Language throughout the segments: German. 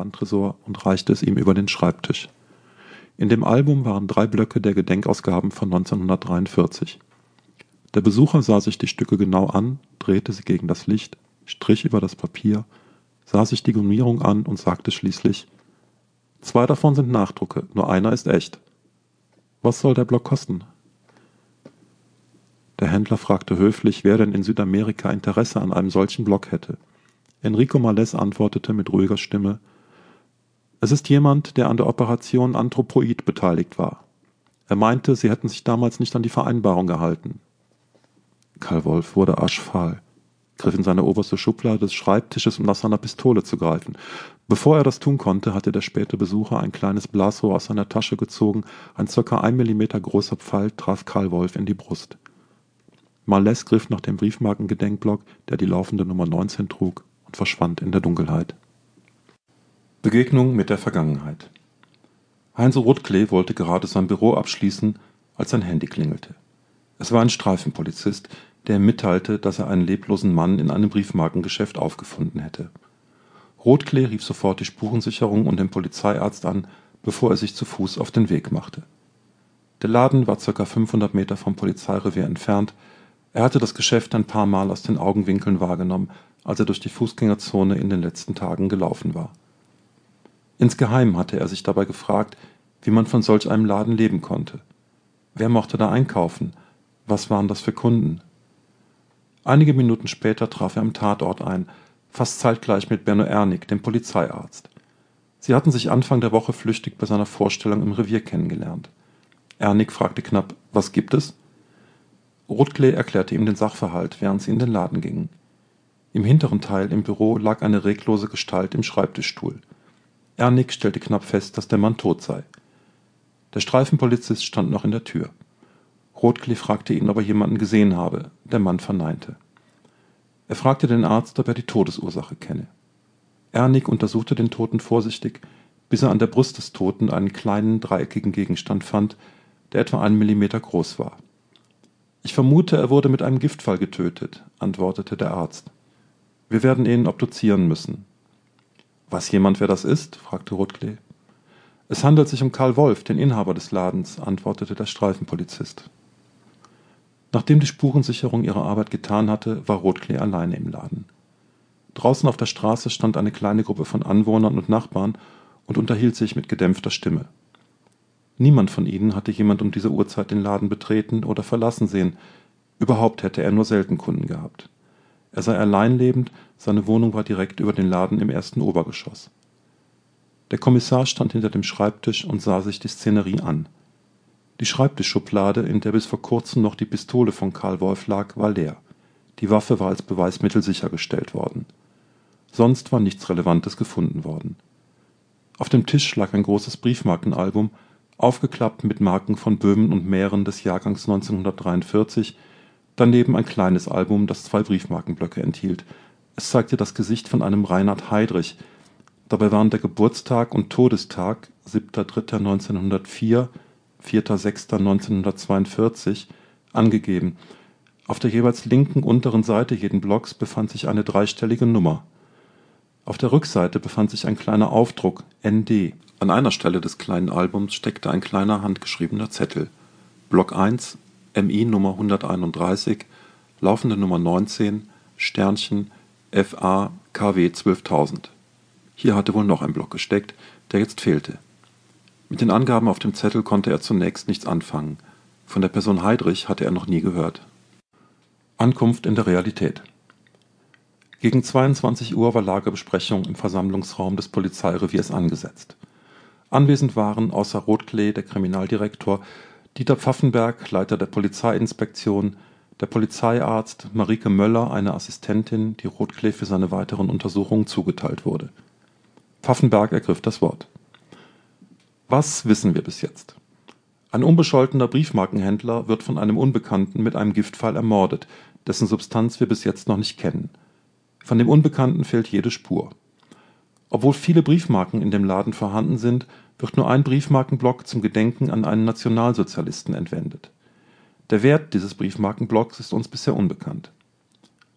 Wandtresor und reichte es ihm über den Schreibtisch. In dem Album waren drei Blöcke der Gedenkausgaben von 1943. Der Besucher sah sich die Stücke genau an, drehte sie gegen das Licht, strich über das Papier, sah sich die Gummierung an und sagte schließlich Zwei davon sind Nachdrucke, nur einer ist echt. Was soll der Block kosten? Der Händler fragte höflich, wer denn in Südamerika Interesse an einem solchen Block hätte. Enrico Malles antwortete mit ruhiger Stimme Es ist jemand, der an der Operation Anthropoid beteiligt war. Er meinte, sie hätten sich damals nicht an die Vereinbarung gehalten. Karl Wolf wurde aschfahl, griff in seine oberste Schublade des Schreibtisches, um nach seiner Pistole zu greifen. Bevor er das tun konnte, hatte der späte Besucher ein kleines Blasrohr aus seiner Tasche gezogen, ein circa ein Millimeter großer Pfeil traf Karl Wolf in die Brust. Malles griff nach dem Briefmarkengedenkblock, der die laufende Nummer 19 trug, und verschwand in der Dunkelheit. Begegnung mit der Vergangenheit. Heinz Rotklee wollte gerade sein Büro abschließen, als sein Handy klingelte. Es war ein Streifenpolizist, der ihm mitteilte, dass er einen leblosen Mann in einem Briefmarkengeschäft aufgefunden hätte. Rotklee rief sofort die Spurensicherung und den Polizeiarzt an, bevor er sich zu Fuß auf den Weg machte. Der Laden war ca. 500 Meter vom Polizeirevier entfernt. Er hatte das Geschäft ein paar Mal aus den Augenwinkeln wahrgenommen, als er durch die Fußgängerzone in den letzten Tagen gelaufen war. Insgeheim hatte er sich dabei gefragt, wie man von solch einem Laden leben konnte. Wer mochte da einkaufen? Was waren das für Kunden? Einige Minuten später traf er am Tatort ein, fast zeitgleich mit Benno Ernig, dem Polizeiarzt. Sie hatten sich Anfang der Woche flüchtig bei seiner Vorstellung im Revier kennengelernt. Ernig fragte knapp, was gibt es? Rotklee erklärte ihm den Sachverhalt, während sie in den Laden gingen. Im hinteren Teil im Büro lag eine reglose Gestalt im Schreibtischstuhl. Ernig stellte knapp fest, dass der Mann tot sei. Der Streifenpolizist stand noch in der Tür. Rotklee fragte ihn, ob er jemanden gesehen habe. Der Mann verneinte. Er fragte den Arzt, ob er die Todesursache kenne. Ernig untersuchte den Toten vorsichtig, bis er an der Brust des Toten einen kleinen dreieckigen Gegenstand fand, der etwa einen Millimeter groß war. Ich vermute, er wurde mit einem Giftfall getötet, antwortete der Arzt. Wir werden ihn obduzieren müssen. Weiß jemand, wer das ist? fragte Rotklee. Es handelt sich um Karl Wolf, den Inhaber des Ladens, antwortete der Streifenpolizist. Nachdem die Spurensicherung ihre Arbeit getan hatte, war Rotklee alleine im Laden. Draußen auf der Straße stand eine kleine Gruppe von Anwohnern und Nachbarn und unterhielt sich mit gedämpfter Stimme. Niemand von ihnen hatte jemand um diese Uhrzeit den Laden betreten oder verlassen sehen, überhaupt hätte er nur selten Kunden gehabt. Er sei allein lebend, seine Wohnung war direkt über den Laden im ersten Obergeschoss. Der Kommissar stand hinter dem Schreibtisch und sah sich die Szenerie an. Die Schreibtischschublade, in der bis vor kurzem noch die Pistole von Karl Wolf lag, war leer. Die Waffe war als Beweismittel sichergestellt worden. Sonst war nichts Relevantes gefunden worden. Auf dem Tisch lag ein großes Briefmarkenalbum, aufgeklappt mit Marken von Böhmen und Mähren des Jahrgangs 1943, daneben ein kleines Album, das zwei Briefmarkenblöcke enthielt. Es zeigte das Gesicht von einem Reinhard Heydrich. Dabei waren der Geburtstag und Todestag (7.3.1904, 4.6.1942) angegeben. Auf der jeweils linken unteren Seite jeden Blocks befand sich eine dreistellige Nummer. Auf der Rückseite befand sich ein kleiner Aufdruck ND. An einer Stelle des kleinen Albums steckte ein kleiner handgeschriebener Zettel. Block 1 MI Nummer 131, laufende Nummer 19, Sternchen, FA KW 12000. Hier hatte wohl noch ein Block gesteckt, der jetzt fehlte. Mit den Angaben auf dem Zettel konnte er zunächst nichts anfangen. Von der Person Heydrich hatte er noch nie gehört. Ankunft in der Realität. Gegen 22 Uhr war Lagebesprechung im Versammlungsraum des Polizeireviers angesetzt. Anwesend waren außer Rotklee der Kriminaldirektor, Dieter Pfaffenberg, Leiter der Polizeiinspektion, der Polizeiarzt, Marike Möller, eine Assistentin, die Rotklee für seine weiteren Untersuchungen zugeteilt wurde. Pfaffenberg ergriff das Wort. Was wissen wir bis jetzt? Ein unbescholtener Briefmarkenhändler wird von einem Unbekannten mit einem Giftpfeil ermordet, dessen Substanz wir bis jetzt noch nicht kennen. Von dem Unbekannten fehlt jede Spur. Obwohl viele Briefmarken in dem Laden vorhanden sind, wird nur ein Briefmarkenblock zum Gedenken an einen Nationalsozialisten entwendet. Der Wert dieses Briefmarkenblocks ist uns bisher unbekannt.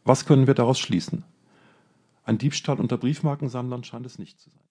Was können wir daraus schließen? Ein Diebstahl unter Briefmarkensammlern scheint es nicht zu sein